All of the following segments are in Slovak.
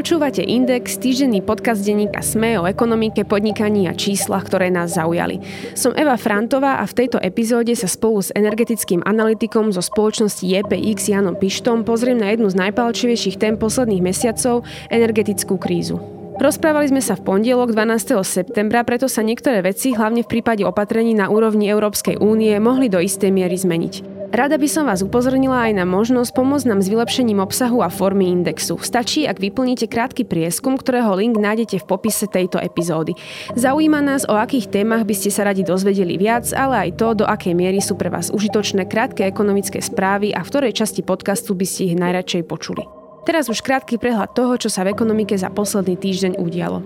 Počúvate Index, týždenný podcast denníka SME o ekonomike, podnikaní a číslach, ktoré nás zaujali. Som Eva Frantová a v tejto epizóde sa spolu s energetickým analytikom zo spoločnosti JPX Janom Pištom pozriem na jednu z najpalčivejších tém posledných mesiacov, energetickú krízu. Rozprávali sme sa v pondelok 12. septembra, preto sa niektoré veci, hlavne v prípade opatrení na úrovni Európskej únie, mohli do istej miery zmeniť. Rada by som vás upozornila aj na možnosť pomôcť nám s vylepšením obsahu a formy indexu. Stačí, ak vyplníte krátky prieskum, ktorého link nájdete v popise tejto epizódy. Zaujíma nás, o akých témach by ste sa radi dozvedeli viac, ale aj to, do akej miery sú pre vás užitočné krátke ekonomické správy a v ktorej časti podcastu by ste ich najradšej počuli. Teraz už krátky prehľad toho, čo sa v ekonomike za posledný týždeň udialo.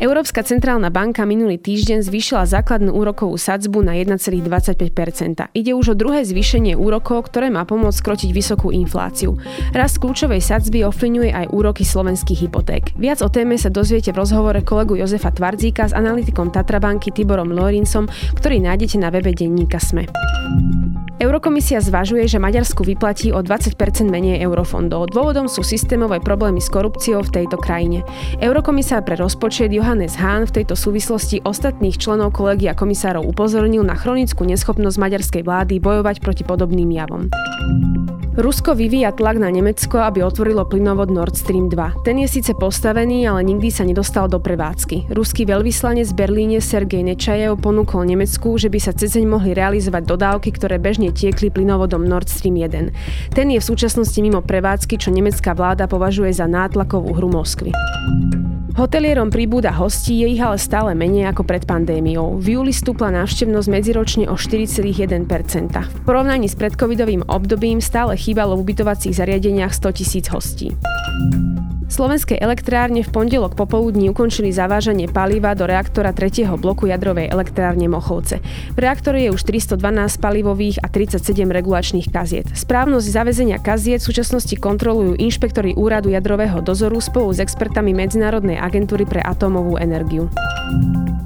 Európska centrálna banka minulý týždeň zvýšila základnú úrokovú sadzbu na 1,25% Ide už o druhé zvýšenie úrokov, ktoré má pomôcť skrotiť vysokú infláciu. Rast kľúčovej sadzby ovplyvňuje aj úroky slovenských hypoték. Viac o téme sa dozviete v rozhovore kolegu Jozefa Tvardzíka s analytikom Tatrabanky Tiborom Lorincom, ktorý nájdete na webe denníka SME. Eurokomisia zvažuje, že Maďarsku vyplatí o 20% menej eurofondov. Dôvodom sú systémové problémy s korupciou v tejto krajine. Eurokomisár pre rozpočet Johannes Hahn v tejto súvislosti ostatných členov kolegia komisárov upozornil na chronickú neschopnosť maďarskej vlády bojovať proti podobným javom. Rusko vyvíja tlak na Nemecko, aby otvorilo plynovod Nord Stream 2. Ten je síce postavený, ale nikdy sa nedostal do prevádzky. Ruský veľvyslanec v Berlíne Sergej Nečajev ponúkol Nemecku, že by sa cezeň mohli realizovať dodávky, ktoré bežne tiekli plynovodom Nord Stream 1. Ten je v súčasnosti mimo prevádzky, čo nemecká vláda považuje za nátlakovú hru Moskvy. Hotelierom pribúda hostí, je ich ale stále menej ako pred pandémiou. V júli stúpla návštevnosť medziročne o 4,1%. V porovnaní s predcovidovým obdobím stále chýbalo v ubytovacích zariadeniach 100 tisíc hostí. Slovenskej elektrárne v pondelok popoludní ukončili zavážanie paliva do reaktora 3. bloku jadrovej elektrárne Mochovce. V reaktore je už 312 palivových a 37 regulačných kaziet. Správnosť zavezenia kaziet v súčasnosti kontrolujú inšpektori úradu jadrového dozoru spolu s expertami Medzinárodnej agentúry pre atómovú energiu.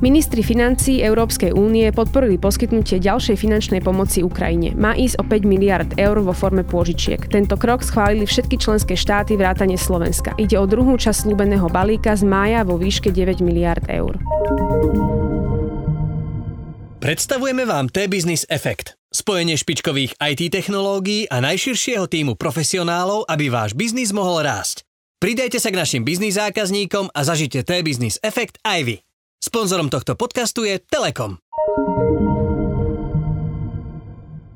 Ministri financí Európskej únie podporili poskytnutie ďalšej finančnej pomoci Ukrajine. Má ísť o 5 miliard eur vo forme pôžičiek. Tento krok schválili všetky členské štáty vrátane Slovenska. Ide o druhú časť slúbeného balíka z mája vo výške 9 miliard eur. Predstavujeme vám T-Business Effect. Spojenie špičkových IT technológií a najširšieho týmu profesionálov, aby váš biznis mohol rásť. Pridajte sa k našim biznis zákazníkom a zažite T-Business Effect aj vy. Sponzorom tohto podcastu je Telekom.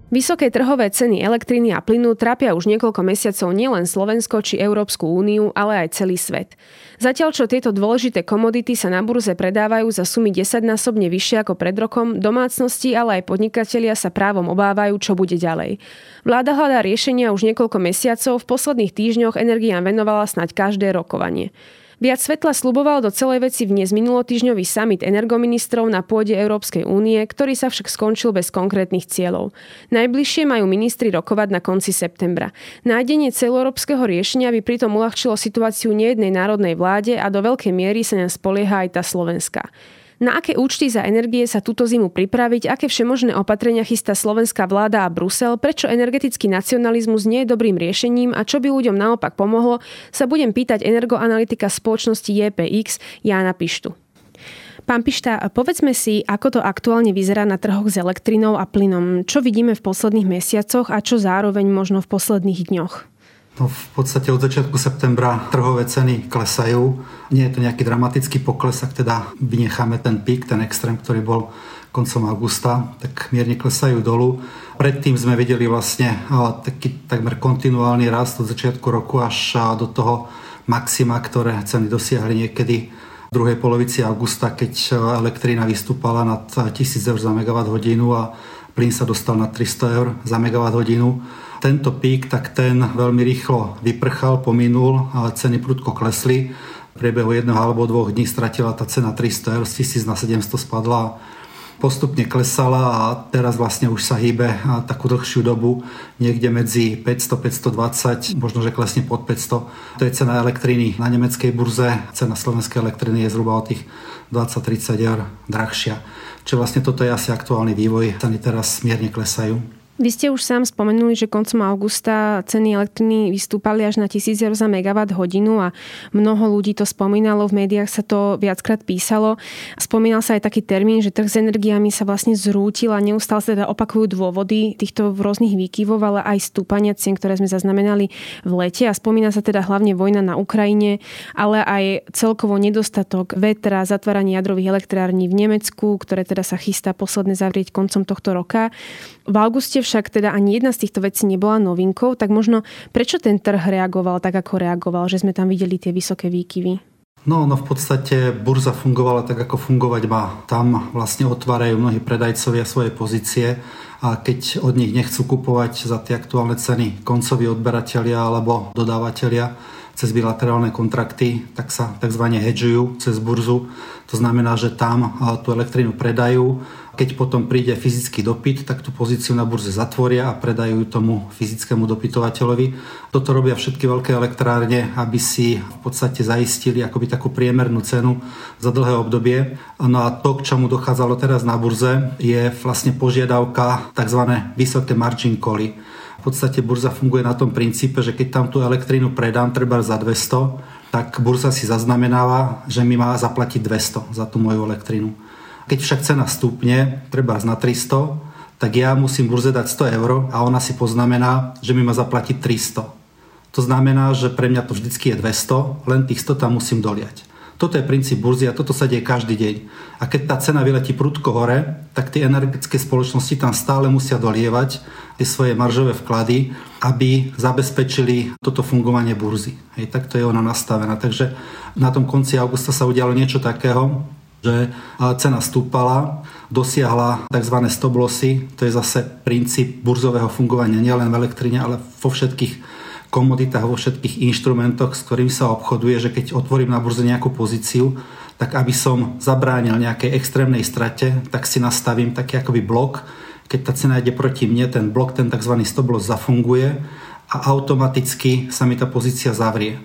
Vysoké trhové ceny elektriny a plynu trápia už niekoľko mesiacov nielen Slovensko či Európsku úniu, ale aj celý svet. Zatiaľ, čo tieto dôležité komodity sa na burze predávajú za sumy 10-násobne vyššie ako pred rokom, domácnosti, ale aj podnikatelia sa právom obávajú, čo bude ďalej. Vláda hľadá riešenia už niekoľko mesiacov, v posledných týždňoch energiám venovala snať každé rokovanie. Viac svetla sluboval do celej veci vniesť minulotýžňový summit energoministrov na pôde Európskej únie, ktorý sa však skončil bez konkrétnych cieľov. Najbližšie majú ministri rokovať na konci septembra. Nájdenie celoeurópskeho riešenia by pritom uľahčilo situáciu nejednej národnej vláde a do veľkej miery sa nám spolieha aj tá slovenská. Na aké účty za energie sa túto zimu pripraviť, aké všemožné opatrenia chystá slovenská vláda a Brusel, prečo energetický nacionalizmus nie je dobrým riešením a čo by ľuďom naopak pomohlo, sa budem pýtať energoanalytika spoločnosti JPX Jána Pištu. Pán Pišta, povedzme si, ako to aktuálne vyzerá na trhoch s elektrinou a plynom. Čo vidíme v posledných mesiacoch a čo zároveň možno v posledných dňoch? No v podstate od začiatku septembra trhové ceny klesajú. Nie je to nejaký dramatický pokles, ak teda vynecháme ten pík, ten extrém, ktorý bol koncom augusta, tak mierne klesajú dolu. Predtým sme videli vlastne taký takmer kontinuálny rast od začiatku roku až do toho maxima, ktoré ceny dosiahli niekedy v druhej polovici augusta, keď elektrina vystúpala nad 1000 eur za megawatt hodinu a plyn sa dostal na 300 eur za megawatt hodinu tento pík, tak ten veľmi rýchlo vyprchal, pominul, ale ceny prudko klesli. V priebehu jedného alebo dvoch dní stratila tá cena 300 eur, z 1000 na 700 spadla postupne klesala a teraz vlastne už sa hýbe takú dlhšiu dobu niekde medzi 500-520, možno že klesne pod 500. To je cena elektriny na nemeckej burze. Cena slovenskej elektriny je zhruba o tých 20-30 eur drahšia. Čiže vlastne toto je asi aktuálny vývoj. Ceny teraz smierne klesajú. Vy ste už sám spomenuli, že koncom augusta ceny elektriny vystúpali až na 1000 eur za megawatt hodinu a mnoho ľudí to spomínalo, v médiách sa to viackrát písalo. Spomínal sa aj taký termín, že trh s energiami sa vlastne zrútil a neustále sa teda opakujú dôvody týchto rôznych výkyvov, ale aj stúpania cien, ktoré sme zaznamenali v lete a spomína sa teda hlavne vojna na Ukrajine, ale aj celkovo nedostatok vetra, zatváranie jadrových elektrární v Nemecku, ktoré teda sa chystá posledne zavrieť koncom tohto roka. V auguste však teda ani jedna z týchto vecí nebola novinkou, tak možno prečo ten trh reagoval tak, ako reagoval, že sme tam videli tie vysoké výkyvy? No, no v podstate burza fungovala tak, ako fungovať má. Tam vlastne otvárajú mnohí predajcovia svoje pozície a keď od nich nechcú kupovať za tie aktuálne ceny koncoví odberatelia alebo dodávateľia cez bilaterálne kontrakty, tak sa tzv. hedžujú cez burzu. To znamená, že tam tú elektrínu predajú keď potom príde fyzický dopyt, tak tú pozíciu na burze zatvoria a predajú tomu fyzickému dopytovateľovi. Toto robia všetky veľké elektrárne, aby si v podstate zaistili akoby takú priemernú cenu za dlhé obdobie. No a to, k čomu dochádzalo teraz na burze, je vlastne požiadavka tzv. vysoké margin cally. V podstate burza funguje na tom princípe, že keď tam tú elektrínu predám treba za 200, tak burza si zaznamenáva, že mi má zaplatiť 200 za tú moju elektrínu. Keď však cena stúpne, treba na 300, tak ja musím burze dať 100 eur a ona si poznamená, že mi má zaplatiť 300. To znamená, že pre mňa to vždycky je 200, len tých 100 tam musím doliať. Toto je princíp burzy a toto sa deje každý deň. A keď tá cena vyletí prudko hore, tak tie energetické spoločnosti tam stále musia dolievať tie svoje maržové vklady, aby zabezpečili toto fungovanie burzy. Hej, takto je ona nastavená. Takže na tom konci augusta sa udialo niečo takého, že cena stúpala, dosiahla tzv. stop lossy, to je zase princíp burzového fungovania nielen v elektrine, ale vo všetkých komoditách, vo všetkých inštrumentoch, s ktorými sa obchoduje, že keď otvorím na burze nejakú pozíciu, tak aby som zabránil nejakej extrémnej strate, tak si nastavím taký akoby blok. Keď tá cena ide proti mne, ten blok, ten tzv. stop loss zafunguje a automaticky sa mi tá pozícia zavrie.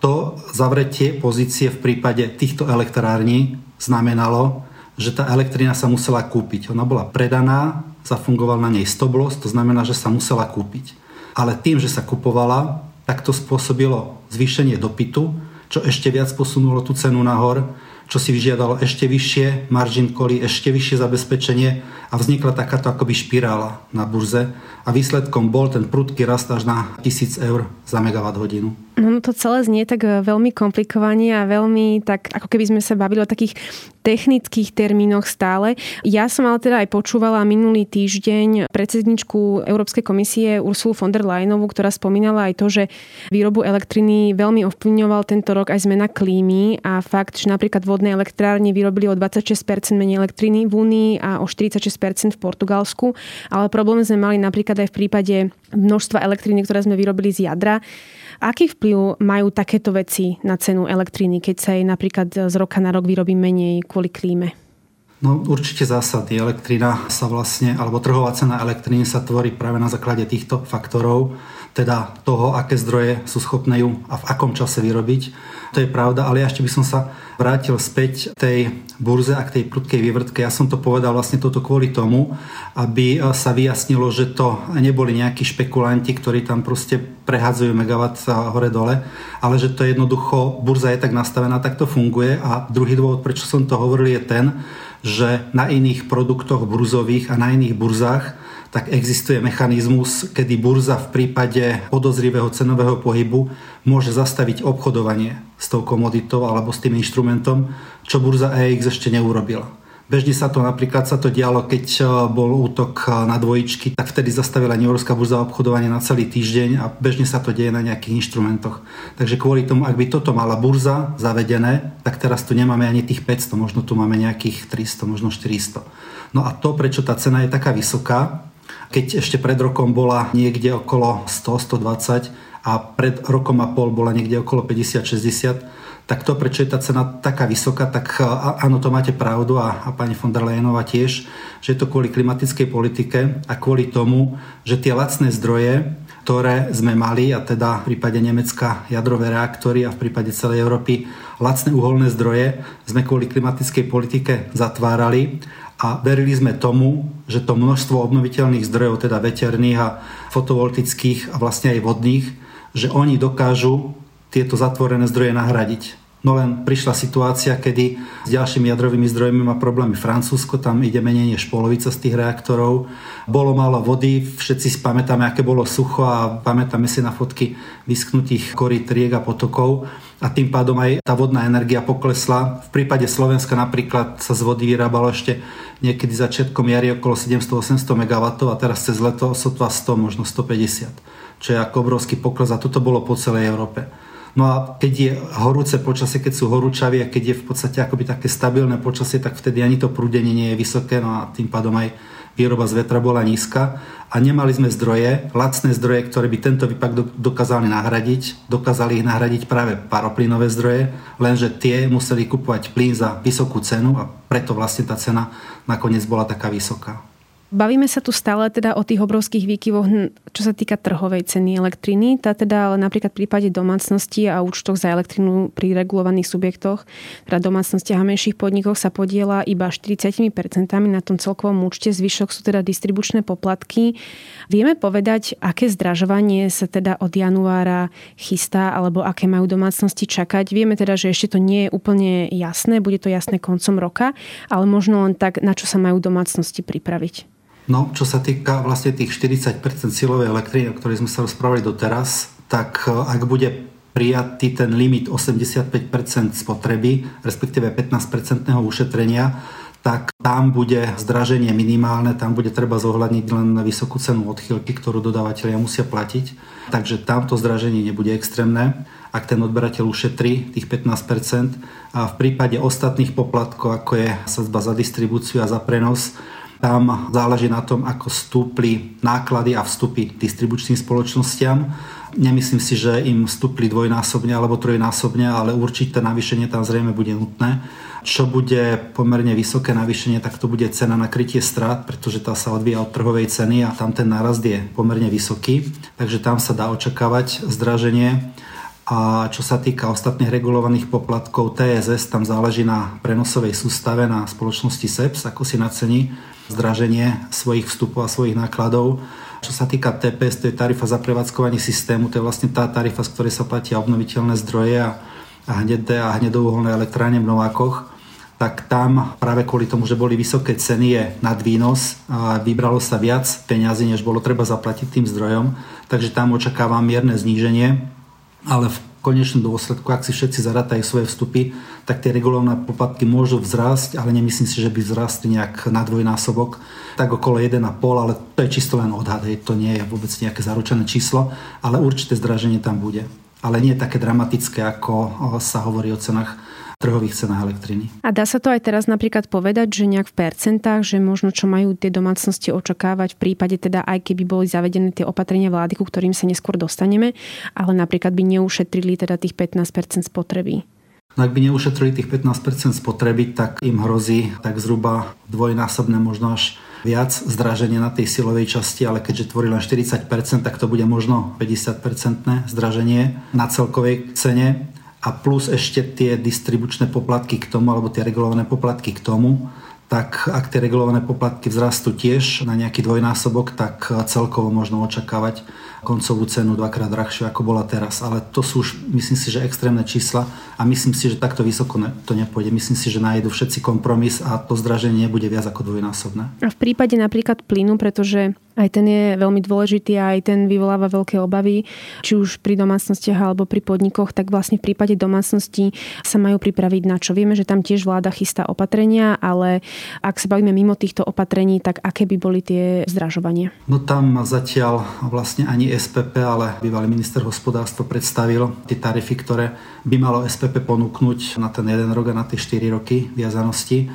To zavretie pozície v prípade týchto elektrární znamenalo, že tá elektrina sa musela kúpiť. Ona bola predaná, zafungoval na nej stoblos, to znamená, že sa musela kúpiť. Ale tým, že sa kupovala, tak to spôsobilo zvýšenie dopytu, čo ešte viac posunulo tú cenu nahor, čo si vyžiadalo ešte vyššie margin cally, ešte vyššie zabezpečenie a vznikla takáto akoby špirála na burze a výsledkom bol ten prudký rast až na 1000 eur za megawatt hodinu. No to celé znie tak e, veľmi komplikovane a veľmi tak, ako keby sme sa bavili o takých technických termínoch stále. Ja som ale teda aj počúvala minulý týždeň predsedničku Európskej komisie Ursulu von der Leyenovú, ktorá spomínala aj to, že výrobu elektriny veľmi ovplyvňoval tento rok aj zmena klímy a fakt, že napríklad vodné elektrárne vyrobili o 26% menej elektriny v Únii a o 46% v Portugalsku, ale problém sme mali napríklad aj v prípade množstva elektriny, ktoré sme vyrobili z jadra. Aký vplyv majú takéto veci na cenu elektriny, keď sa jej napríklad z roka na rok vyrobí menej kvôli klíme? No určite zásady. Elektrina sa vlastne, alebo trhová cena elektriny sa tvorí práve na základe týchto faktorov, teda toho, aké zdroje sú schopné ju a v akom čase vyrobiť. To je pravda, ale ja ešte by som sa vrátil späť tej burze a k tej prudkej vývrtke. Ja som to povedal vlastne toto kvôli tomu, aby sa vyjasnilo, že to neboli nejakí špekulanti, ktorí tam proste prehádzajú megawatt hore-dole, ale že to jednoducho, burza je tak nastavená, tak to funguje a druhý dôvod, prečo som to hovoril, je ten, že na iných produktoch burzových a na iných burzách tak existuje mechanizmus, kedy burza v prípade podozrivého cenového pohybu môže zastaviť obchodovanie s tou komoditou alebo s tým inštrumentom, čo burza EX ešte neurobila. Bežne sa to napríklad sa to dialo, keď e, bol útok e, na dvojičky, tak vtedy zastavila New burza obchodovanie na celý týždeň a bežne sa to deje na nejakých inštrumentoch. Takže kvôli tomu, ak by toto mala burza zavedené, tak teraz tu nemáme ani tých 500, možno tu máme nejakých 300, možno 400. No a to, prečo tá cena je taká vysoká, keď ešte pred rokom bola niekde okolo 100, 120 a pred rokom a pol bola niekde okolo 50-60, tak to, prečo je tá cena taká vysoká, tak áno, to máte pravdu a, a pani von der Leyenová tiež, že je to kvôli klimatickej politike a kvôli tomu, že tie lacné zdroje, to ktoré sme mali, a teda v prípade Nemecka jadrové reaktory a v prípade celej Európy lacné uholné zdroje, sme kvôli klimatickej politike zatvárali a verili sme tomu, že to množstvo obnoviteľných zdrojov, teda veterných a fotovoltických a vlastne aj vodných, že oni dokážu tieto zatvorené zdroje nahradiť. No len prišla situácia, kedy s ďalšími jadrovými zdrojmi má problémy Francúzsko, tam ide menej než polovica z tých reaktorov. Bolo málo vody, všetci si pamätáme, aké bolo sucho a pamätáme si na fotky vysknutých korít, riek a potokov a tým pádom aj tá vodná energia poklesla. V prípade Slovenska napríklad sa z vody vyrábalo ešte niekedy začiatkom jary okolo 700-800 MW a teraz cez leto sotva 100, možno 150, čo je ako obrovský pokles a toto bolo po celej Európe. No a keď je horúce počasie, keď sú horúčaví a keď je v podstate akoby také stabilné počasie, tak vtedy ani to prúdenie nie je vysoké, no a tým pádom aj výroba z vetra bola nízka a nemali sme zdroje, lacné zdroje, ktoré by tento výpak dokázali nahradiť. Dokázali ich nahradiť práve paroplynové zdroje, lenže tie museli kupovať plyn za vysokú cenu a preto vlastne tá cena nakoniec bola taká vysoká. Bavíme sa tu stále teda o tých obrovských výkyvoch, čo sa týka trhovej ceny elektriny. Tá teda ale napríklad v prípade domácnosti a účtoch za elektrinu pri regulovaných subjektoch, teda domácnosti a menších podnikoch sa podiela iba 40% na tom celkovom účte, zvyšok sú teda distribučné poplatky. Vieme povedať, aké zdražovanie sa teda od januára chystá, alebo aké majú domácnosti čakať. Vieme teda, že ešte to nie je úplne jasné, bude to jasné koncom roka, ale možno len tak, na čo sa majú domácnosti pripraviť. No, čo sa týka vlastne tých 40% silovej elektriny, o ktorej sme sa rozprávali doteraz, tak e, ak bude prijatý ten limit 85% spotreby, respektíve 15% ušetrenia, tak tam bude zdraženie minimálne, tam bude treba zohľadniť len vysokú cenu odchýlky, ktorú dodávateľia musia platiť. Takže tamto zdraženie nebude extrémne, ak ten odberateľ ušetrí tých 15%. A v prípade ostatných poplatkov, ako je sadzba za distribúciu a za prenos, tam záleží na tom, ako stúpli náklady a vstupy distribučným spoločnostiam. Nemyslím si, že im vstúpli dvojnásobne alebo trojnásobne, ale určité navýšenie tam zrejme bude nutné. Čo bude pomerne vysoké navýšenie, tak to bude cena na krytie strát, pretože tá sa odvíja od trhovej ceny a tam ten nárast je pomerne vysoký, takže tam sa dá očakávať zdraženie. A čo sa týka ostatných regulovaných poplatkov TSS, tam záleží na prenosovej sústave na spoločnosti SEPS, ako si nacení zdraženie svojich vstupov a svojich nákladov. Čo sa týka TPS, to je tarifa za prevádzkovanie systému, to je vlastne tá tarifa, z ktorej sa platia obnoviteľné zdroje a, a hnedé a hnedouholné elektráne v Novákoch. Tak tam práve kvôli tomu, že boli vysoké ceny, je nad výnos a vybralo sa viac peňazí, než bolo treba zaplatiť tým zdrojom, takže tam očakávam mierne zníženie, ale v konečnom dôsledku, ak si všetci zarátajú svoje vstupy, tak tie regulované poplatky môžu vzrásť, ale nemyslím si, že by vzrastli nejak na dvojnásobok, tak okolo 1,5, ale to je čisto len odhad, to nie je vôbec nejaké zaručené číslo, ale určité zdraženie tam bude. Ale nie také dramatické, ako sa hovorí o cenách trhových cenách elektriny. A dá sa to aj teraz napríklad povedať, že nejak v percentách, že možno čo majú tie domácnosti očakávať v prípade teda aj keby boli zavedené tie opatrenia vlády, ku ktorým sa neskôr dostaneme, ale napríklad by neušetrili teda tých 15% spotreby. No ak by neušetrili tých 15% spotreby, tak im hrozí tak zhruba dvojnásobné, možno až viac zdraženie na tej silovej časti, ale keďže tvorí len 40%, tak to bude možno 50% zdraženie na celkovej cene a plus ešte tie distribučné poplatky k tomu, alebo tie regulované poplatky k tomu, tak ak tie regulované poplatky vzrastú tiež na nejaký dvojnásobok, tak celkovo možno očakávať koncovú cenu dvakrát drahšiu, ako bola teraz. Ale to sú už, myslím si, že extrémne čísla a myslím si, že takto vysoko to nepôjde. Myslím si, že nájdu všetci kompromis a to zdraženie nebude viac ako dvojnásobné. A v prípade napríklad plynu, pretože aj ten je veľmi dôležitý a aj ten vyvoláva veľké obavy, či už pri domácnostiach alebo pri podnikoch, tak vlastne v prípade domácností sa majú pripraviť na čo. Vieme, že tam tiež vláda chystá opatrenia, ale ak sa bavíme mimo týchto opatrení, tak aké by boli tie zdražovania? No tam zatiaľ vlastne ani SPP, ale bývalý minister hospodárstva predstavil tie tarify, ktoré by malo SPP ponúknuť na ten jeden rok a na tie 4 roky viazanosti.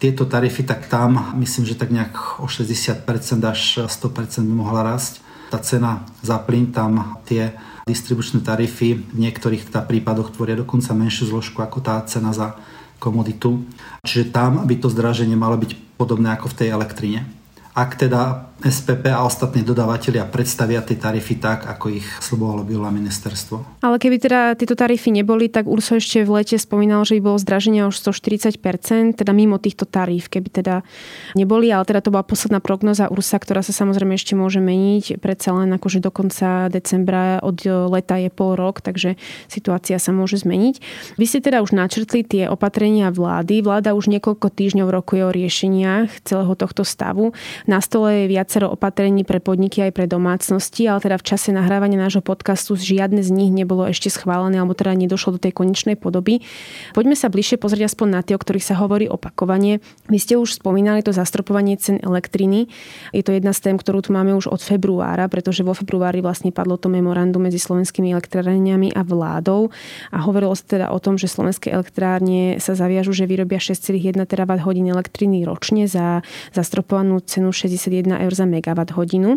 Tieto tarify, tak tam myslím, že tak nejak o 60% až 100% by mohla rásť. Tá cena za plyn, tam tie distribučné tarify v niektorých tá prípadoch tvoria dokonca menšiu zložku ako tá cena za komoditu. Čiže tam by to zdraženie malo byť podobné ako v tej elektrine. ak teda SPP a ostatní dodávateľia predstavia tie tarify tak, ako ich slubovalo bylo ministerstvo. Ale keby teda tieto tarify neboli, tak Urso ešte v lete spomínal, že by bolo zdraženie už 140%, teda mimo týchto taríf, keby teda neboli, ale teda to bola posledná prognoza Ursa, ktorá sa samozrejme ešte môže meniť, predsa len akože do konca decembra od leta je pol rok, takže situácia sa môže zmeniť. Vy ste teda už načrtli tie opatrenia vlády. Vláda už niekoľko týždňov rokuje o riešeniach celého tohto stavu. Na stole je viac viacero opatrení pre podniky aj pre domácnosti, ale teda v čase nahrávania nášho podcastu žiadne z nich nebolo ešte schválené alebo teda nedošlo do tej konečnej podoby. Poďme sa bližšie pozrieť aspoň na tie, o ktorých sa hovorí opakovane. Vy ste už spomínali to zastropovanie cen elektriny. Je to jedna z tém, ktorú tu máme už od februára, pretože vo februári vlastne padlo to memorandum medzi slovenskými elektrárňami a vládou a hovorilo sa teda o tom, že slovenské elektrárne sa zaviažu, že vyrobia 6,1 terawatt hodín elektriny ročne za zastropovanú cenu 61 eur za megawatt hodinu.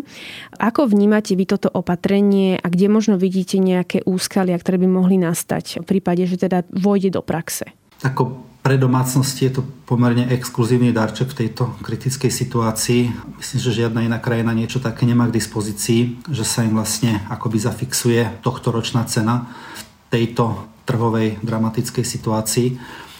Ako vnímate vy toto opatrenie a kde možno vidíte nejaké úskalia, ktoré by mohli nastať v prípade, že teda vojde do praxe? Ako pre domácnosti je to pomerne exkluzívny darček v tejto kritickej situácii. Myslím, že žiadna iná krajina niečo také nemá k dispozícii, že sa im vlastne akoby zafixuje tohto ročná cena v tejto trhovej dramatickej situácii.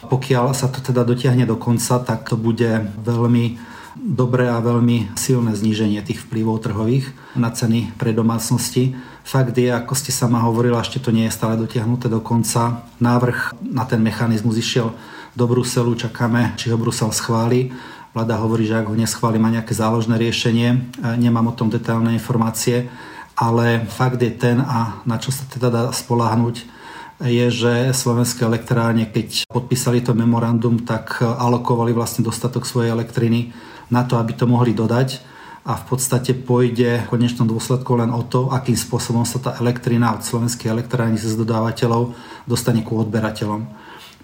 Pokiaľ sa to teda dotiahne do konca, tak to bude veľmi dobré a veľmi silné zníženie tých vplyvov trhových na ceny pre domácnosti. Fakt je, ako ste sama hovorila, ešte to nie je stále dotiahnuté do konca. Návrh na ten mechanizmus išiel do Bruselu, čakáme, či ho Brusel schváli. Vláda hovorí, že ak ho neschváli, má nejaké záložné riešenie. Nemám o tom detailné informácie, ale fakt je ten, a na čo sa teda dá spolahnuť, je, že slovenské elektrárne, keď podpísali to memorandum, tak alokovali vlastne dostatok svojej elektriny na to, aby to mohli dodať a v podstate pôjde v konečnom dôsledku len o to, akým spôsobom sa tá elektrina od slovenskej elektrárny z dodávateľov dostane ku odberateľom.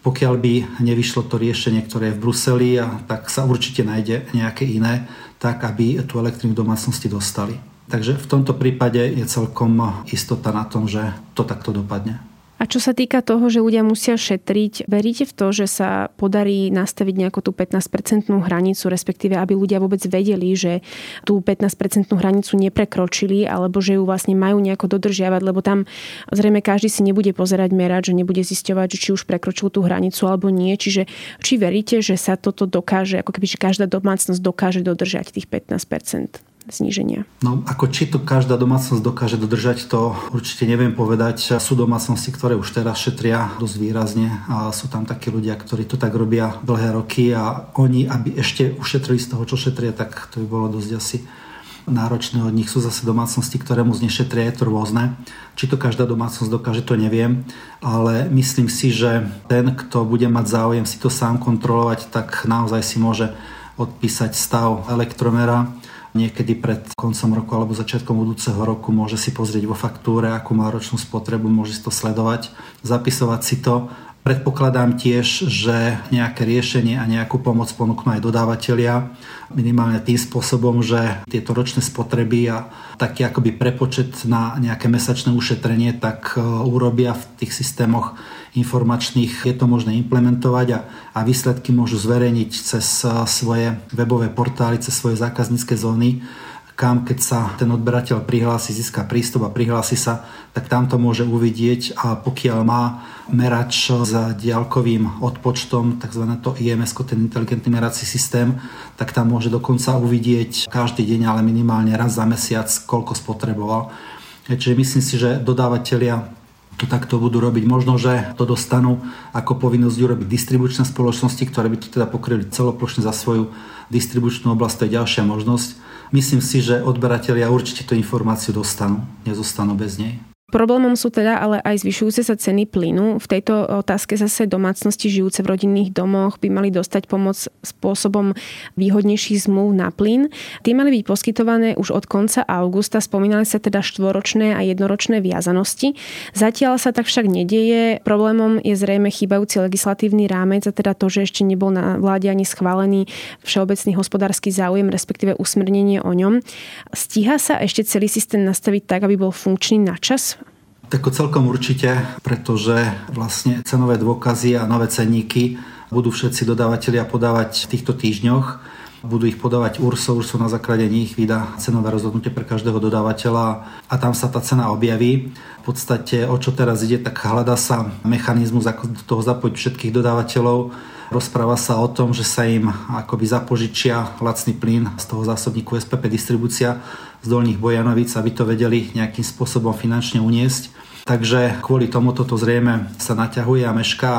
Pokiaľ by nevyšlo to riešenie, ktoré je v Bruseli, tak sa určite nájde nejaké iné, tak aby tú elektrínu domácnosti dostali. Takže v tomto prípade je celkom istota na tom, že to takto dopadne. A čo sa týka toho, že ľudia musia šetriť, veríte v to, že sa podarí nastaviť nejakú tú 15-percentnú hranicu, respektíve aby ľudia vôbec vedeli, že tú 15-percentnú hranicu neprekročili, alebo že ju vlastne majú nejako dodržiavať, lebo tam zrejme každý si nebude pozerať merať, že nebude zisťovať, či už prekročil tú hranicu alebo nie. Čiže či veríte, že sa toto dokáže, ako keby že každá domácnosť dokáže dodržať tých 15 zníženia. No ako či to každá domácnosť dokáže dodržať, to určite neviem povedať. Sú domácnosti, ktoré už teraz šetria dosť výrazne a sú tam takí ľudia, ktorí to tak robia dlhé roky a oni, aby ešte ušetrili z toho, čo šetria, tak to by bolo dosť asi náročné od nich. Sú zase domácnosti, ktoré mu znešetria, je to rôzne. Či to každá domácnosť dokáže, to neviem, ale myslím si, že ten, kto bude mať záujem si to sám kontrolovať, tak naozaj si môže odpísať stav elektromera niekedy pred koncom roku alebo začiatkom budúceho roku môže si pozrieť vo faktúre, akú má ročnú spotrebu, môže si to sledovať, zapisovať si to. Predpokladám tiež, že nejaké riešenie a nejakú pomoc ponúknú aj dodávateľia, minimálne tým spôsobom, že tieto ročné spotreby a taký akoby prepočet na nejaké mesačné ušetrenie tak e, urobia v tých systémoch informačných. Je to možné implementovať a, a výsledky môžu zverejniť cez svoje webové portály, cez svoje zákaznícke zóny kam keď sa ten odberateľ prihlási, získa prístup a prihlási sa, tak tam to môže uvidieť a pokiaľ má merač s diaľkovým odpočtom, tzv. to IMS, ten inteligentný merací systém, tak tam môže dokonca uvidieť každý deň, ale minimálne raz za mesiac, koľko spotreboval. Čiže myslím si, že dodávateľia to takto budú robiť. Možno, že to dostanú ako povinnosť urobiť distribučné spoločnosti, ktoré by to teda pokryli celoplošne za svoju distribučnú oblasť, to je ďalšia možnosť. Myslím si, že odberatelia určite tú informáciu dostanú, nezostanú bez nej. Problémom sú teda ale aj zvyšujúce sa ceny plynu. V tejto otázke zase domácnosti žijúce v rodinných domoch by mali dostať pomoc spôsobom výhodnejších zmluv na plyn. Tie mali byť poskytované už od konca augusta. Spomínali sa teda štvoročné a jednoročné viazanosti. Zatiaľ sa tak však nedieje. Problémom je zrejme chýbajúci legislatívny rámec a teda to, že ešte nebol na vláde ani schválený všeobecný hospodársky záujem, respektíve usmernenie o ňom. Stíha sa ešte celý systém nastaviť tak, aby bol funkčný na čas? Tak celkom určite, pretože vlastne cenové dôkazy a nové cenníky budú všetci dodávateľia podávať v týchto týždňoch. budú ich podávať URSO, URSO na základe nich vydá cenové rozhodnutie pre každého dodávateľa a tam sa tá cena objaví. V podstate o čo teraz ide, tak hľadá sa mechanizmus, ako do toho zapojiť všetkých dodávateľov. Rozpráva sa o tom, že sa im akoby zapožičia lacný plyn z toho zásobníku SPP distribúcia z Dolných Bojanovic, aby to vedeli nejakým spôsobom finančne uniesť. Takže kvôli tomu toto zrejme sa naťahuje a mešká,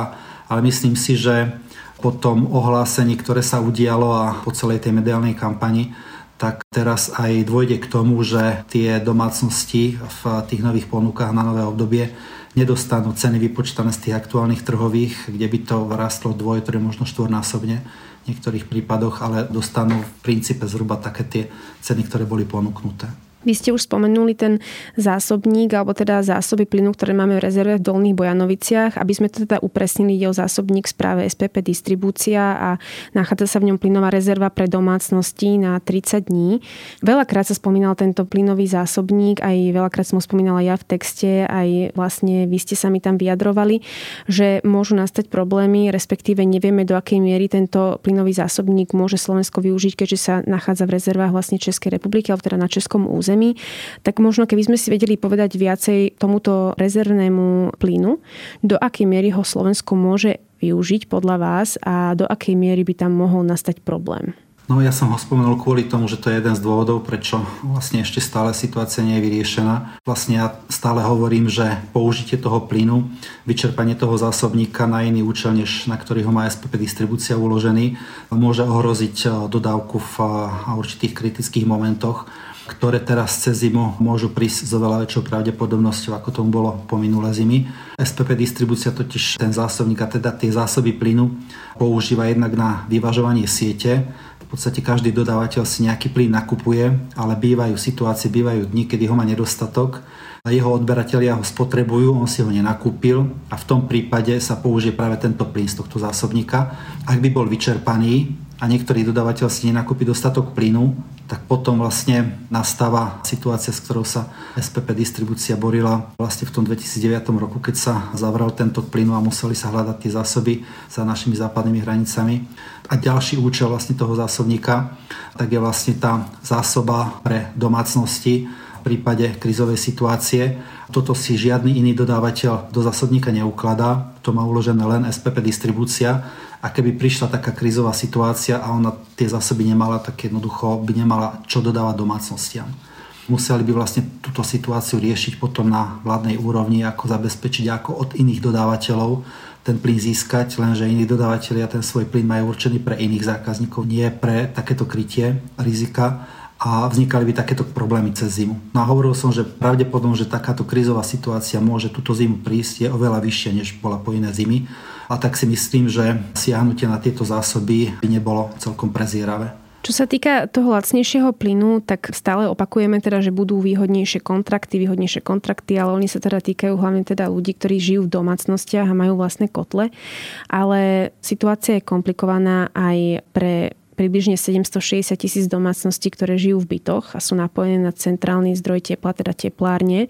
ale myslím si, že po tom ohlásení, ktoré sa udialo a po celej tej mediálnej kampani, tak teraz aj dôjde k tomu, že tie domácnosti v tých nových ponukách na nové obdobie nedostanú ceny vypočítané z tých aktuálnych trhových, kde by to rastlo dvoj, ktoré možno štvornásobne v niektorých prípadoch, ale dostanú v princípe zhruba také tie ceny, ktoré boli ponúknuté. Vy ste už spomenuli ten zásobník, alebo teda zásoby plynu, ktoré máme v rezerve v Dolných Bojanoviciach. Aby sme to teda upresnili, ide o zásobník správe SPP Distribúcia a nachádza sa v ňom plynová rezerva pre domácnosti na 30 dní. Veľakrát sa spomínal tento plynový zásobník, aj veľakrát som ho spomínala ja v texte, aj vlastne vy ste sa mi tam vyjadrovali, že môžu nastať problémy, respektíve nevieme do akej miery tento plynový zásobník môže Slovensko využiť, keďže sa nachádza v rezervách vlastne Českej republiky, alebo teda na českom území zemi, tak možno keby sme si vedeli povedať viacej tomuto rezervnému plynu, do akej miery ho Slovensko môže využiť podľa vás a do akej miery by tam mohol nastať problém. No ja som ho spomenul kvôli tomu, že to je jeden z dôvodov, prečo vlastne ešte stále situácia nie je vyriešená. Vlastne ja stále hovorím, že použitie toho plynu, vyčerpanie toho zásobníka na iný účel, než na ktorý ho má SPP distribúcia uložený, môže ohroziť dodávku v určitých kritických momentoch ktoré teraz cez zimu môžu prísť s oveľa väčšou pravdepodobnosťou, ako tomu bolo po minulé zimy. SPP distribúcia totiž ten zásobník, a teda tie zásoby plynu používa jednak na vyvažovanie siete. V podstate každý dodávateľ si nejaký plyn nakupuje, ale bývajú situácie, bývajú dni, kedy ho má nedostatok jeho odberatelia ho spotrebujú, on si ho nenakúpil a v tom prípade sa použije práve tento plyn z tohto zásobníka. Ak by bol vyčerpaný, a niektorý dodávateľ si nenakúpi dostatok plynu, tak potom vlastne nastáva situácia, s ktorou sa SPP distribúcia borila vlastne v tom 2009 roku, keď sa zavral tento plynu a museli sa hľadať tie zásoby za našimi západnými hranicami. A ďalší účel vlastne toho zásobníka, tak je vlastne tá zásoba pre domácnosti v prípade krizovej situácie. Toto si žiadny iný dodávateľ do zásobníka neukladá, to má uložené len SPP distribúcia a keby prišla taká krízová situácia a ona tie zásoby nemala, tak jednoducho by nemala čo dodávať domácnostiam. Museli by vlastne túto situáciu riešiť potom na vládnej úrovni, ako zabezpečiť ako od iných dodávateľov ten plyn získať, lenže iní dodávateľia ten svoj plyn majú určený pre iných zákazníkov, nie pre takéto krytie rizika a vznikali by takéto problémy cez zimu. No a hovoril som, že pravdepodobne, že takáto krízová situácia môže túto zimu prísť, je oveľa vyššia, než bola po iné zimy a tak si myslím, že siahnutie na tieto zásoby by nebolo celkom prezieravé. Čo sa týka toho lacnejšieho plynu, tak stále opakujeme teda, že budú výhodnejšie kontrakty, výhodnejšie kontrakty, ale oni sa teda týkajú hlavne teda ľudí, ktorí žijú v domácnostiach a majú vlastné kotle. Ale situácia je komplikovaná aj pre približne 760 tisíc domácností, ktoré žijú v bytoch a sú napojené na centrálny zdroj tepla, teda teplárne.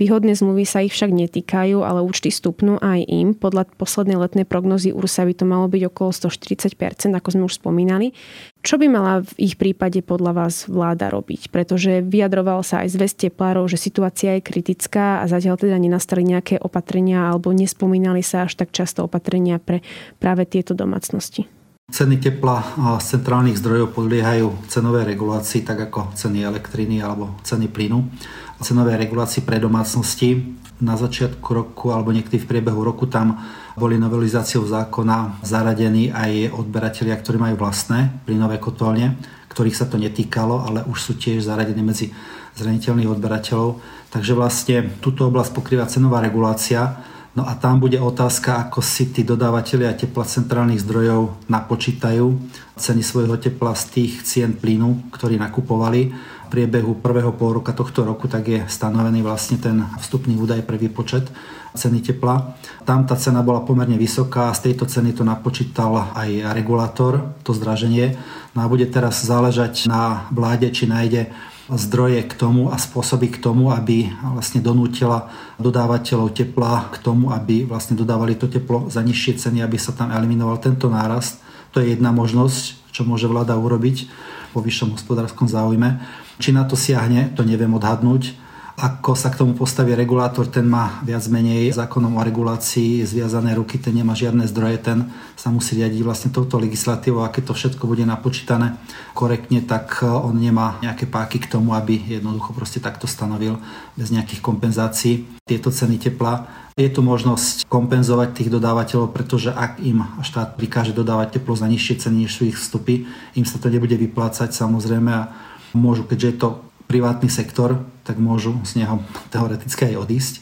Výhodné zmluvy sa ich však netýkajú, ale účty stupnú aj im. Podľa poslednej letnej prognozy URSA by to malo byť okolo 140%, ako sme už spomínali. Čo by mala v ich prípade podľa vás vláda robiť? Pretože vyjadroval sa aj zväz teplárov, že situácia je kritická a zatiaľ teda nenastali nejaké opatrenia alebo nespomínali sa až tak často opatrenia pre práve tieto domácnosti. Ceny tepla z centrálnych zdrojov podliehajú cenovej regulácii, tak ako ceny elektriny alebo ceny plynu. Cenové regulácii pre domácnosti na začiatku roku alebo niekedy v priebehu roku tam boli novelizáciou zákona zaradení aj odberatelia, ktorí majú vlastné plynové kotolne, ktorých sa to netýkalo, ale už sú tiež zaradení medzi zraniteľných odberateľov. Takže vlastne túto oblasť pokrýva cenová regulácia, No a tam bude otázka, ako si tí dodávateľia tepla centrálnych zdrojov napočítajú ceny svojho tepla z tých cien plynu, ktorí nakupovali. V priebehu prvého pol roka tohto roku tak je stanovený vlastne ten vstupný údaj pre výpočet ceny tepla. Tam tá cena bola pomerne vysoká a z tejto ceny to napočítal aj regulátor, to zdraženie. No a bude teraz záležať na vláde, či nájde zdroje k tomu a spôsoby k tomu, aby vlastne donútila dodávateľov tepla k tomu, aby vlastne dodávali to teplo za nižšie ceny, aby sa tam eliminoval tento nárast To je jedna možnosť, čo môže vláda urobiť po vyššom hospodárskom záujme. Či na to siahne, to neviem odhadnúť ako sa k tomu postaví regulátor, ten má viac menej zákonom o regulácii zviazané ruky, ten nemá žiadne zdroje, ten sa musí riadiť vlastne touto legislatívou a keď to všetko bude napočítané korektne, tak e, on nemá nejaké páky k tomu, aby jednoducho proste takto stanovil bez nejakých kompenzácií tieto ceny tepla. Je tu možnosť kompenzovať tých dodávateľov, pretože ak im štát prikáže dodávať teplo za nižšie ceny než sú ich vstupy, im sa to nebude vyplácať samozrejme a môžu, keďže je to privátny sektor, tak môžu z neho teoreticky aj odísť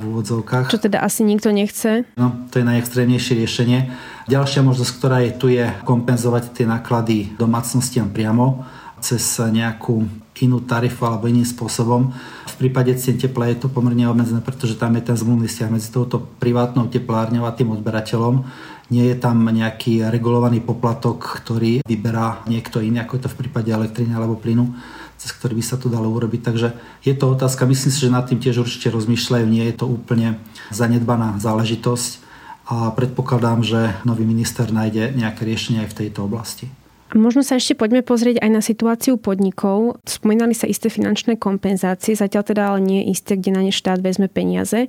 v úvodzovkách. Čo teda asi nikto nechce? No, to je najextrémnejšie riešenie. Ďalšia možnosť, ktorá je tu, je kompenzovať tie náklady domácnostiam priamo cez nejakú inú tarifu alebo iným spôsobom. V prípade cien tepla je to pomerne obmedzené, pretože tam je ten zmluvný vzťah medzi touto privátnou teplárňou a tým odberateľom. Nie je tam nejaký regulovaný poplatok, ktorý vyberá niekto iný, ako je to v prípade elektriny alebo plynu cez ktorý by sa to dalo urobiť. Takže je to otázka, myslím si, že nad tým tiež určite rozmýšľajú, nie je to úplne zanedbaná záležitosť a predpokladám, že nový minister nájde nejaké riešenie aj v tejto oblasti. Možno sa ešte poďme pozrieť aj na situáciu podnikov. Spomínali sa isté finančné kompenzácie, zatiaľ teda ale nie je isté, kde na ne štát vezme peniaze.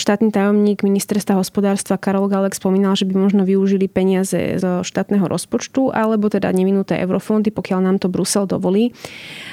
Štátny tajomník ministerstva hospodárstva Karol Galek spomínal, že by možno využili peniaze zo štátneho rozpočtu alebo teda nevinuté eurofondy, pokiaľ nám to Brusel dovolí.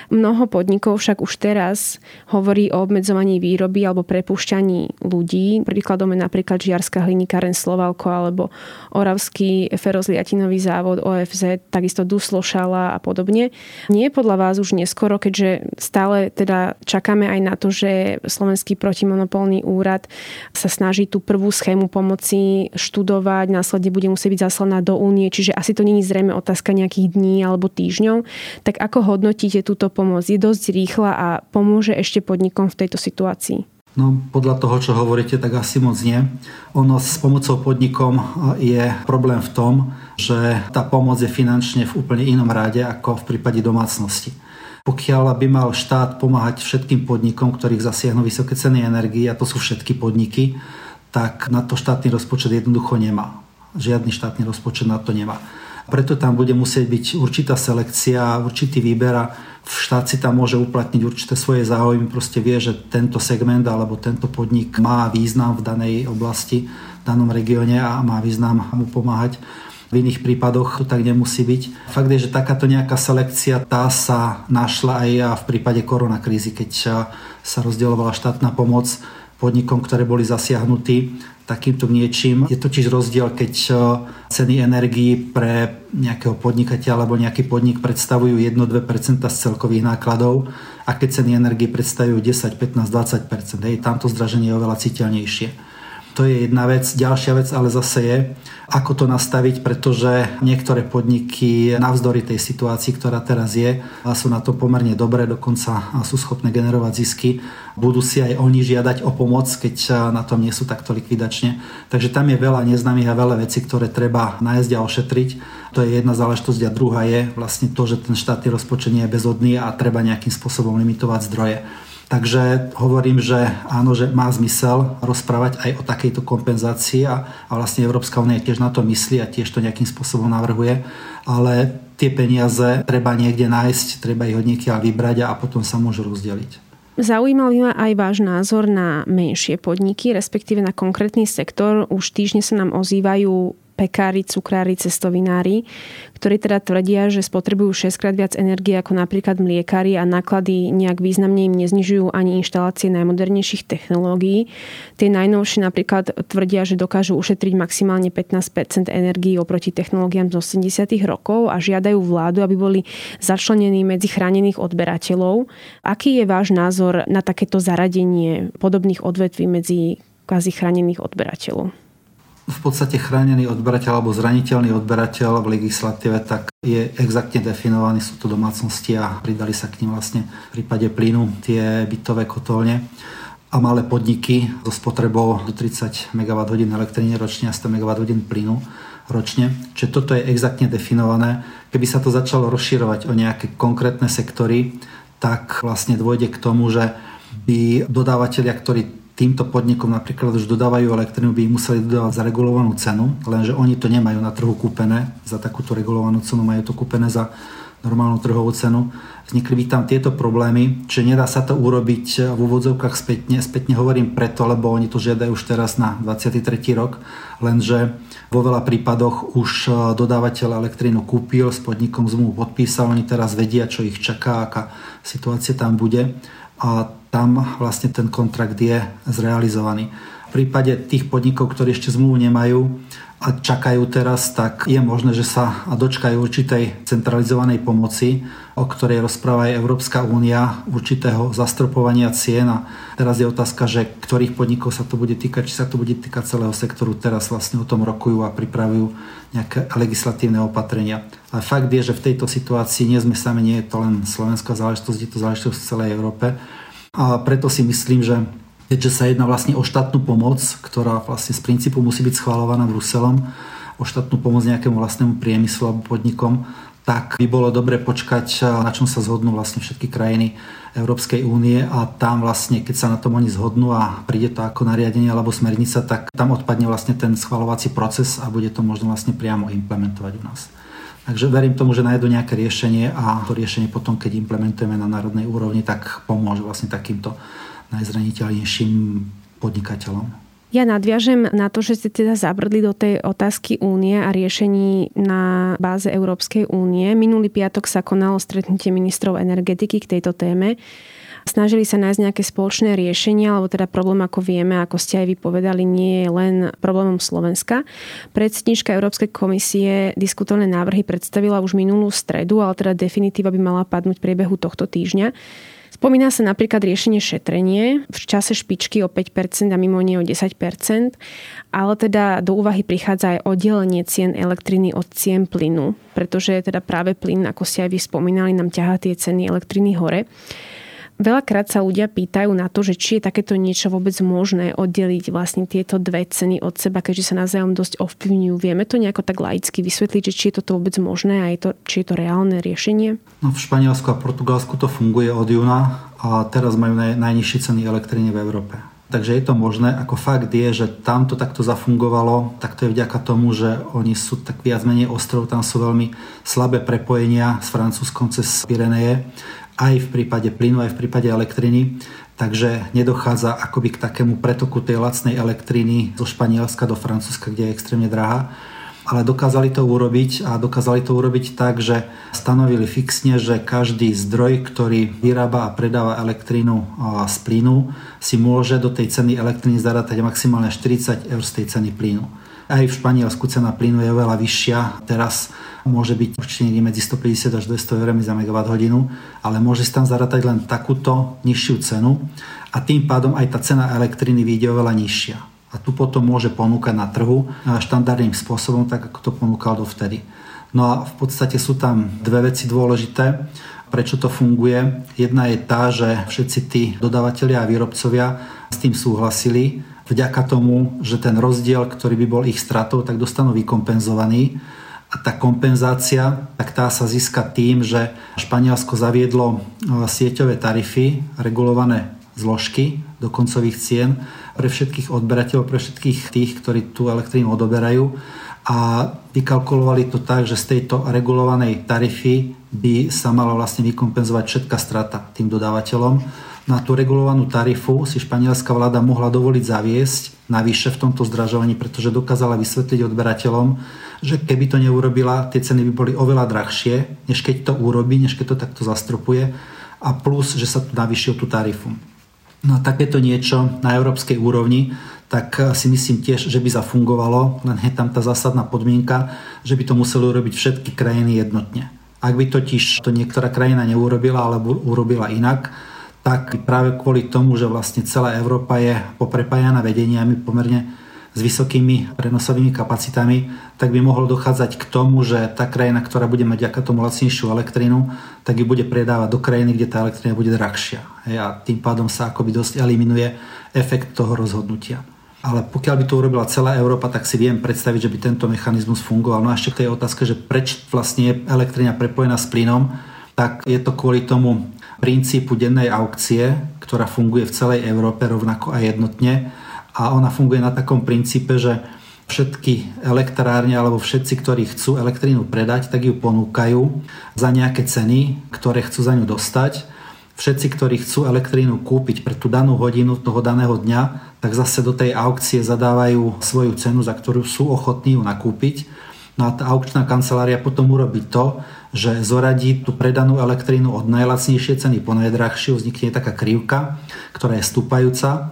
Mnoho podnikov však už teraz hovorí o obmedzovaní výroby alebo prepušťaní ľudí. Príkladom je napríklad Žiarská hliníkaren Slovalko alebo Oravský ferozliatinový závod OFZ, takisto Duslošala a podobne. Nie je podľa vás už neskoro, keďže stále teda čakáme aj na to, že Slovenský protimonopolný úrad sa snaží tú prvú schému pomoci študovať, následne bude musieť byť zaslaná do únie, čiže asi to není zrejme otázka nejakých dní alebo týždňov. Tak ako hodnotíte túto pomoc? Je dosť rýchla a pomôže ešte podnikom v tejto situácii? No, podľa toho, čo hovoríte, tak asi moc nie. Ono s pomocou podnikom je problém v tom, že tá pomoc je finančne v úplne inom ráde ako v prípade domácnosti. Pokiaľ by mal štát pomáhať všetkým podnikom, ktorých zasiahnu vysoké ceny energii, a to sú všetky podniky, tak na to štátny rozpočet jednoducho nemá. Žiadny štátny rozpočet na to nemá. Preto tam bude musieť byť určitá selekcia, určitý výber štát si tam môže uplatniť určité svoje záujmy, proste vie, že tento segment alebo tento podnik má význam v danej oblasti, v danom regióne a má význam mu pomáhať. V iných prípadoch to tak nemusí byť. Fakt je, že takáto nejaká selekcia tá sa našla aj v prípade koronakrízy, keď sa rozdielovala štátna pomoc podnikom, ktoré boli zasiahnutí takýmto niečím. Je totiž rozdiel, keď e, ceny energií pre nejakého podnikateľa alebo nejaký podnik predstavujú 1-2% z celkových nákladov a keď ceny energii predstavujú 10, 15, 20%. Hej, tamto zdraženie je oveľa citeľnejšie. To je jedna vec. Ďalšia vec ale zase je, ako to nastaviť, pretože niektoré podniky navzdory tej situácii, ktorá teraz je, sú na to pomerne dobré, dokonca sú schopné generovať zisky. Budú si aj oni žiadať o pomoc, keď na tom nie sú takto likvidačne. Takže tam je veľa neznámych a veľa vecí, ktoré treba nájsť a ošetriť. To je jedna záležitosť a druhá je vlastne to, že ten štátny rozpočet nie je bezodný a treba nejakým spôsobom limitovať zdroje. Takže hovorím, že áno, že má zmysel rozprávať aj o takejto kompenzácii a, a vlastne Európska únia tiež na to myslí a tiež to nejakým spôsobom navrhuje, ale tie peniaze treba niekde nájsť, treba ich od niekiaľ vybrať a potom sa môžu rozdeliť. Zaujímal ma aj váš názor na menšie podniky, respektíve na konkrétny sektor. Už týždne sa nám ozývajú pekári, cukrári, cestovinári, ktorí teda tvrdia, že spotrebujú 6 krát viac energie ako napríklad mliekári a náklady nejak významne im neznižujú ani inštalácie najmodernejších technológií. Tie najnovšie napríklad tvrdia, že dokážu ušetriť maximálne 15% energií oproti technológiám z 80 rokov a žiadajú vládu, aby boli začlenení medzi chránených odberateľov. Aký je váš názor na takéto zaradenie podobných odvetví medzi kvázi chránených odberateľov? V podstate chránený odberateľ alebo zraniteľný odberateľ v legislatíve, tak je exaktne definovaný, sú to domácnosti a pridali sa k ním vlastne v prípade plynu tie bytové kotolne a malé podniky so spotrebou do 30 MWh elektriny ročne a 100 MWh plynu ročne. Čiže toto je exaktne definované. Keby sa to začalo rozširovať o nejaké konkrétne sektory, tak vlastne dôjde k tomu, že by dodávateľia, ktorí týmto podnikom napríklad už dodávajú elektrinu, by im museli dodávať za regulovanú cenu, lenže oni to nemajú na trhu kúpené za takúto regulovanú cenu, majú to kúpené za normálnu trhovú cenu. Vznikli by tam tieto problémy, že nedá sa to urobiť v úvodzovkách spätne. Spätne hovorím preto, lebo oni to žiadajú už teraz na 23. rok, lenže vo veľa prípadoch už e, dodávateľ elektrínu kúpil, s podnikom zmluvu podpísal, oni teraz vedia, čo ich čaká, aká situácia tam bude a tam vlastne ten kontrakt je zrealizovaný. V prípade tých podnikov, ktorí ešte zmluvu nemajú, a čakajú teraz, tak je možné, že sa dočkajú určitej centralizovanej pomoci, o ktorej rozpráva aj Európska únia, určitého zastropovania cien. A teraz je otázka, že ktorých podnikov sa to bude týkať, či sa to bude týkať celého sektoru. Teraz vlastne o tom rokujú a pripravujú nejaké legislatívne opatrenia. Ale fakt je, že v tejto situácii nie sme sami, nie je to len slovenská záležitosť, je to záležitosť v celej Európe. A preto si myslím, že keďže sa jedná vlastne o štátnu pomoc, ktorá vlastne z princípu musí byť schválovaná Bruselom, o štátnu pomoc nejakému vlastnému priemyslu alebo podnikom, tak by bolo dobre počkať, na čom sa zhodnú vlastne všetky krajiny Európskej únie a tam vlastne, keď sa na tom oni zhodnú a príde to ako nariadenie alebo smernica, tak tam odpadne vlastne ten schvalovací proces a bude to možno vlastne priamo implementovať u nás. Takže verím tomu, že nájdu nejaké riešenie a to riešenie potom, keď implementujeme na národnej úrovni, tak pomôže vlastne takýmto najzraniteľnejším podnikateľom. Ja nadviažem na to, že ste teda zabrdli do tej otázky únie a riešení na báze Európskej únie. Minulý piatok sa konalo stretnutie ministrov energetiky k tejto téme. Snažili sa nájsť nejaké spoločné riešenia, alebo teda problém, ako vieme, ako ste aj vypovedali, nie je len problémom Slovenska. Predsednička Európskej komisie diskutované návrhy predstavila už minulú stredu, ale teda definitíva by mala padnúť priebehu tohto týždňa. Spomína sa napríklad riešenie šetrenie v čase špičky o 5% a mimo nie o 10%, ale teda do úvahy prichádza aj oddelenie cien elektriny od cien plynu, pretože teda práve plyn, ako ste aj vy spomínali, nám ťahá tie ceny elektriny hore. Veľakrát sa ľudia pýtajú na to, že či je takéto niečo vôbec možné oddeliť vlastne tieto dve ceny od seba, keďže sa navzájom dosť ovplyvňujú. Vieme to nejako tak laicky vysvetliť, že či je toto vôbec možné a je to, či je to reálne riešenie? No, v Španielsku a Portugalsku to funguje od júna a teraz majú naj, najnižšie ceny elektriny v Európe. Takže je to možné. Ako fakt je, že tam to takto zafungovalo, tak to je vďaka tomu, že oni sú tak viac menej ostrov, tam sú veľmi slabé prepojenia s Francúzskom cez Pireneje aj v prípade plynu, aj v prípade elektriny. Takže nedochádza akoby k takému pretoku tej lacnej elektriny zo Španielska do Francúzska, kde je extrémne drahá. Ale dokázali to urobiť a dokázali to urobiť tak, že stanovili fixne, že každý zdroj, ktorý vyrába a predáva elektrínu z plynu, si môže do tej ceny elektriny zarátať maximálne 40 eur z tej ceny plynu. Aj v Španielsku cena plynu je oveľa vyššia. Teraz môže byť určite niekde medzi 150 až 200 eur za megawatt hodinu, ale môže si tam zarátať len takúto nižšiu cenu a tým pádom aj tá cena elektriny vyjde oveľa nižšia. A tu potom môže ponúkať na trhu štandardným spôsobom, tak ako to ponúkal dovtedy. No a v podstate sú tam dve veci dôležité, prečo to funguje. Jedna je tá, že všetci tí dodávateľia a výrobcovia s tým súhlasili, vďaka tomu, že ten rozdiel, ktorý by bol ich stratou, tak dostanú vykompenzovaný. A tá kompenzácia, tak tá sa získa tým, že Španielsko zaviedlo e, sieťové tarify, regulované zložky do koncových cien pre všetkých odberateľov, pre všetkých tých, ktorí tú elektrínu odoberajú a vykalkulovali to tak, že z tejto regulovanej tarify by sa mala vlastne vykompenzovať všetká strata tým dodávateľom na tú regulovanú tarifu si španielská vláda mohla dovoliť zaviesť navyše v tomto zdražovaní, pretože dokázala vysvetliť odberateľom, že keby to neurobila, tie ceny by boli oveľa drahšie, než keď to urobí, než keď to takto zastropuje a plus, že sa tu tú tarifu. No a takéto niečo na európskej úrovni, tak si myslím tiež, že by zafungovalo, len je tam tá zásadná podmienka, že by to museli urobiť všetky krajiny jednotne. Ak by totiž to niektorá krajina neurobila alebo urobila inak, tak práve kvôli tomu, že vlastne celá Európa je poprepájana vedeniami pomerne s vysokými prenosovými kapacitami, tak by mohlo dochádzať k tomu, že tá krajina, ktorá bude mať ďaká tomu lacnejšiu elektrínu, tak ju bude predávať do krajiny, kde tá elektrina bude drahšia. A tým pádom sa akoby dosť eliminuje efekt toho rozhodnutia. Ale pokiaľ by to urobila celá Európa, tak si viem predstaviť, že by tento mechanizmus fungoval. No a ešte k tej otázke, že preč vlastne je elektrina prepojená s plynom, tak je to kvôli tomu princípu dennej aukcie, ktorá funguje v celej Európe rovnako a jednotne. A ona funguje na takom princípe, že všetky elektrárne alebo všetci, ktorí chcú elektrínu predať, tak ju ponúkajú za nejaké ceny, ktoré chcú za ňu dostať. Všetci, ktorí chcú elektrínu kúpiť pre tú danú hodinu toho daného dňa, tak zase do tej aukcie zadávajú svoju cenu, za ktorú sú ochotní ju nakúpiť. No a tá aukčná kancelária potom urobí to, že zoradí tú predanú elektrínu od najlacnejšej ceny po najdrahšiu, vznikne taká krivka, ktorá je stúpajúca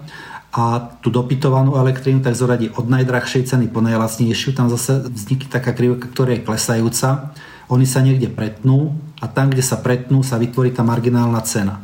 a tú dopytovanú elektrínu tak zoradí od najdrahšej ceny po najlacnejšiu. Tam zase vznikne taká krivka, ktorá je klesajúca. Oni sa niekde pretnú a tam, kde sa pretnú, sa vytvorí tá marginálna cena.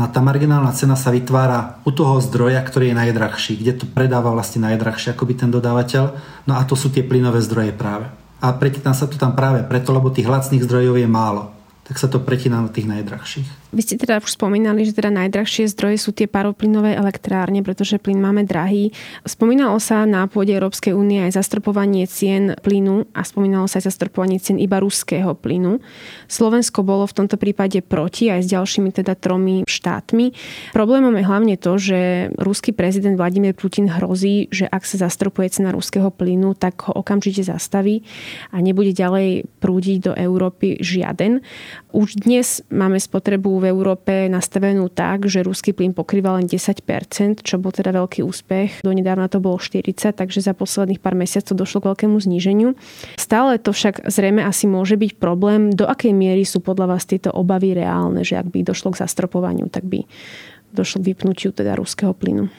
No a tá marginálna cena sa vytvára u toho zdroja, ktorý je najdrahší, kde to predáva vlastne najdrahšie akoby ten dodávateľ. No a to sú tie plynové zdroje práve. A pretína sa to tam práve preto, lebo tých lacných zdrojov je málo tak sa to pretína na tých najdrahších. Vy ste teda už spomínali, že teda najdrahšie zdroje sú tie paroplynové elektrárne, pretože plyn máme drahý. Spomínalo sa na pôde Európskej únie aj zastropovanie cien plynu a spomínalo sa aj zastropovanie cien iba ruského plynu. Slovensko bolo v tomto prípade proti aj s ďalšími teda tromi štátmi. Problémom je hlavne to, že ruský prezident Vladimír Putin hrozí, že ak sa zastropuje cena ruského plynu, tak ho okamžite zastaví a nebude ďalej prúdiť do Európy žiaden. Už dnes máme spotrebu v Európe nastavenú tak, že ruský plyn pokrýva len 10%, čo bol teda veľký úspech. Donedávna to bolo 40, takže za posledných pár mesiacov došlo k veľkému zníženiu. Stále to však zrejme asi môže byť problém. Do akej miery sú podľa vás tieto obavy reálne, že ak by došlo k zastropovaniu, tak by došlo k vypnutiu teda ruského plynu?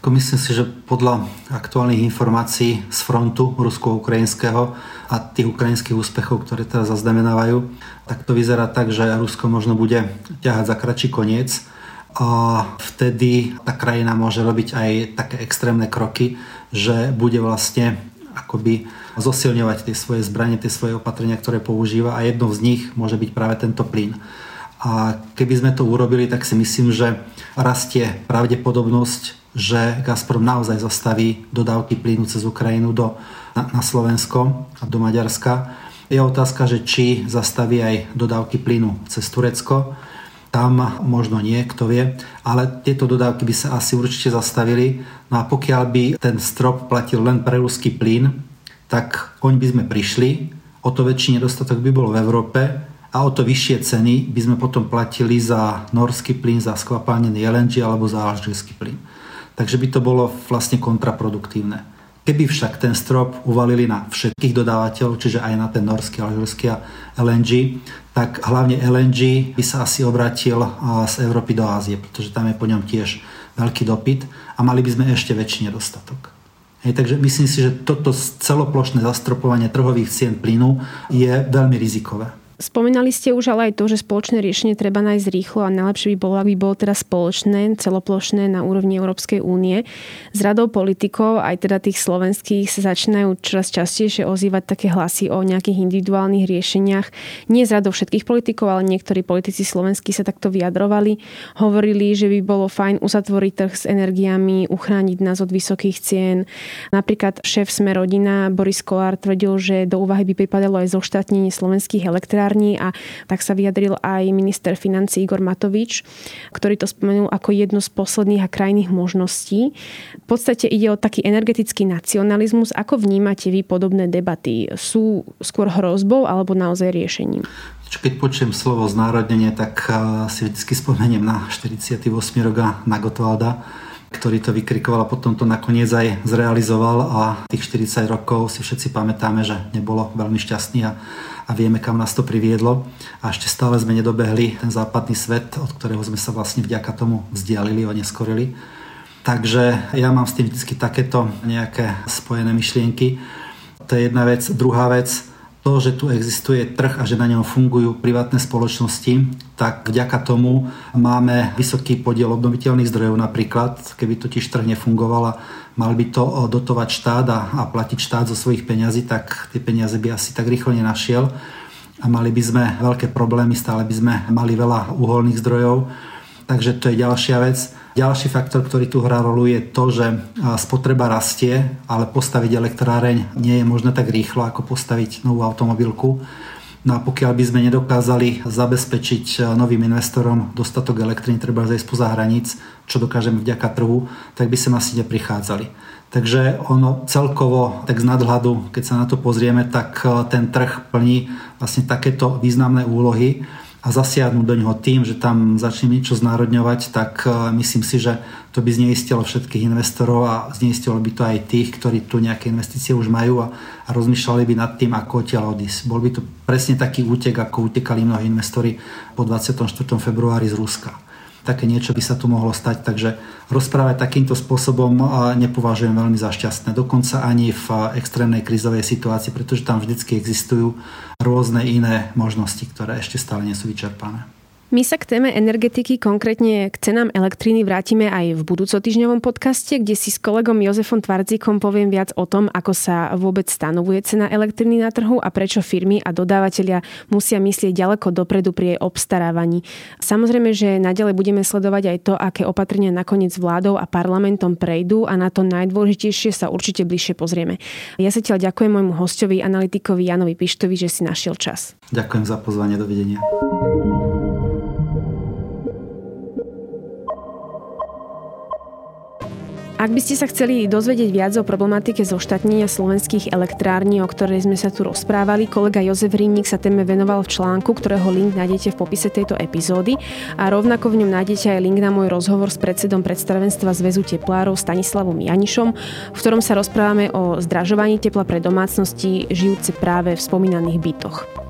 Myslím si, že podľa aktuálnych informácií z frontu rusko-ukrajinského a tých ukrajinských úspechov, ktoré teraz zaznamenávajú, tak to vyzerá tak, že Rusko možno bude ťahať za kračí koniec a vtedy tá krajina môže robiť aj také extrémne kroky, že bude vlastne akoby zosilňovať tie svoje zbranie, tie svoje opatrenia, ktoré používa a jednou z nich môže byť práve tento plyn. A keby sme to urobili, tak si myslím, že rastie pravdepodobnosť, že Gazprom naozaj zastaví dodávky plynu cez Ukrajinu do, na, na Slovensko a do Maďarska. Je otázka, že či zastaví aj dodávky plynu cez Turecko. Tam možno nie, kto vie, ale tieto dodávky by sa asi určite zastavili. No a pokiaľ by ten strop platil len pre ruský plyn, tak oň by sme prišli, o to väčší nedostatok by bol v Európe a o to vyššie ceny by sme potom platili za norský plyn, za skvapalnený LNG alebo za alžírsky plyn takže by to bolo vlastne kontraproduktívne. Keby však ten strop uvalili na všetkých dodávateľov, čiže aj na ten norský, alžírsky a LNG, tak hlavne LNG by sa asi obratil z Európy do Ázie, pretože tam je po ňom tiež veľký dopyt a mali by sme ešte väčší nedostatok. Hej, takže myslím si, že toto celoplošné zastropovanie trhových cien plynu je veľmi rizikové. Spomínali ste už ale aj to, že spoločné riešenie treba nájsť rýchlo a najlepšie by bolo, ak by bolo teda spoločné, celoplošné na úrovni Európskej únie. Z radou politikov, aj teda tých slovenských, sa začínajú čoraz častejšie ozývať také hlasy o nejakých individuálnych riešeniach. Nie z radou všetkých politikov, ale niektorí politici slovenskí sa takto vyjadrovali. Hovorili, že by bolo fajn uzatvoriť trh s energiami, uchrániť nás od vysokých cien. Napríklad šéf Sme rodina Boris Kolár tvrdil, že do úvahy by pripadalo aj zoštátnenie slovenských elektrární elektrárni a tak sa vyjadril aj minister financí Igor Matovič, ktorý to spomenul ako jednu z posledných a krajných možností. V podstate ide o taký energetický nacionalizmus. Ako vnímate vy podobné debaty? Sú skôr hrozbou alebo naozaj riešením? Keď počujem slovo znárodnenie, tak si vždy spomeniem na 48 roka na Gotwalda, ktorý to vykrikoval a potom to nakoniec aj zrealizoval a tých 40 rokov si všetci pamätáme, že nebolo veľmi šťastný a a vieme, kam nás to priviedlo. A ešte stále sme nedobehli ten západný svet, od ktorého sme sa vlastne vďaka tomu vzdialili, oneskorili. Takže ja mám s tým vždy takéto nejaké spojené myšlienky. To je jedna vec. Druhá vec, to, že tu existuje trh a že na ňom fungujú privátne spoločnosti, tak vďaka tomu máme vysoký podiel obnoviteľných zdrojov napríklad. Keby totiž trh nefungovala, mal by to dotovať štát a, a platiť štát zo svojich peňazí, tak tie peniaze by asi tak rýchlo nenašiel a mali by sme veľké problémy, stále by sme mali veľa uholných zdrojov. Takže to je ďalšia vec. Ďalší faktor, ktorý tu hrá rolu, je to, že spotreba rastie, ale postaviť elektráreň nie je možné tak rýchlo, ako postaviť novú automobilku. No a pokiaľ by sme nedokázali zabezpečiť e, novým investorom dostatok elektriny, treba zajsť spoza hraníc, čo dokážeme vďaka trhu, tak by sem asi neprichádzali. Takže ono celkovo, tak z nadhľadu, keď sa na to pozrieme, tak e, ten trh plní vlastne takéto významné úlohy a zasiahnuť do neho tým, že tam začne niečo znárodňovať, tak e, myslím si, že to by zneistilo všetkých investorov a zneistilo by to aj tých, ktorí tu nejaké investície už majú a, a rozmýšľali by nad tým, ako odtiaľ odísť. Bol by to presne taký útek, ako utekali mnohí investori po 24. februári z Ruska také niečo by sa tu mohlo stať, takže rozprávať takýmto spôsobom nepovažujem veľmi za šťastné. Dokonca ani v extrémnej krizovej situácii, pretože tam vždycky existujú rôzne iné možnosti, ktoré ešte stále nie sú vyčerpané. My sa k téme energetiky, konkrétne k cenám elektriny vrátime aj v budúcotýžňovom podcaste, kde si s kolegom Jozefom Tvardzíkom poviem viac o tom, ako sa vôbec stanovuje cena elektriny na trhu a prečo firmy a dodávateľia musia myslieť ďaleko dopredu pri jej obstarávaní. Samozrejme, že naďalej budeme sledovať aj to, aké opatrenia nakoniec vládou a parlamentom prejdú a na to najdôležitejšie sa určite bližšie pozrieme. Ja sa ďakujem môjmu hostovi, analytikovi Janovi Pištovi, že si našiel čas. Ďakujem za pozvanie, dovidenia. Ak by ste sa chceli dozvedieť viac o problematike zoštatnenia slovenských elektrární, o ktorej sme sa tu rozprávali, kolega Jozef Rímnik sa téme venoval v článku, ktorého link nájdete v popise tejto epizódy a rovnako v ňom nájdete aj link na môj rozhovor s predsedom predstavenstva Zväzu teplárov Stanislavom Janišom, v ktorom sa rozprávame o zdražovaní tepla pre domácnosti žijúce práve v spomínaných bytoch.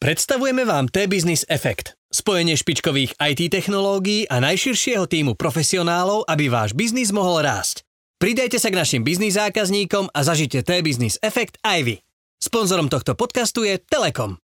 Predstavujeme vám T-Business Effect. Spojenie špičkových IT technológií a najširšieho týmu profesionálov, aby váš biznis mohol rásť. Pridajte sa k našim biznis zákazníkom a zažite T-Business Effect aj vy. Sponzorom tohto podcastu je Telekom.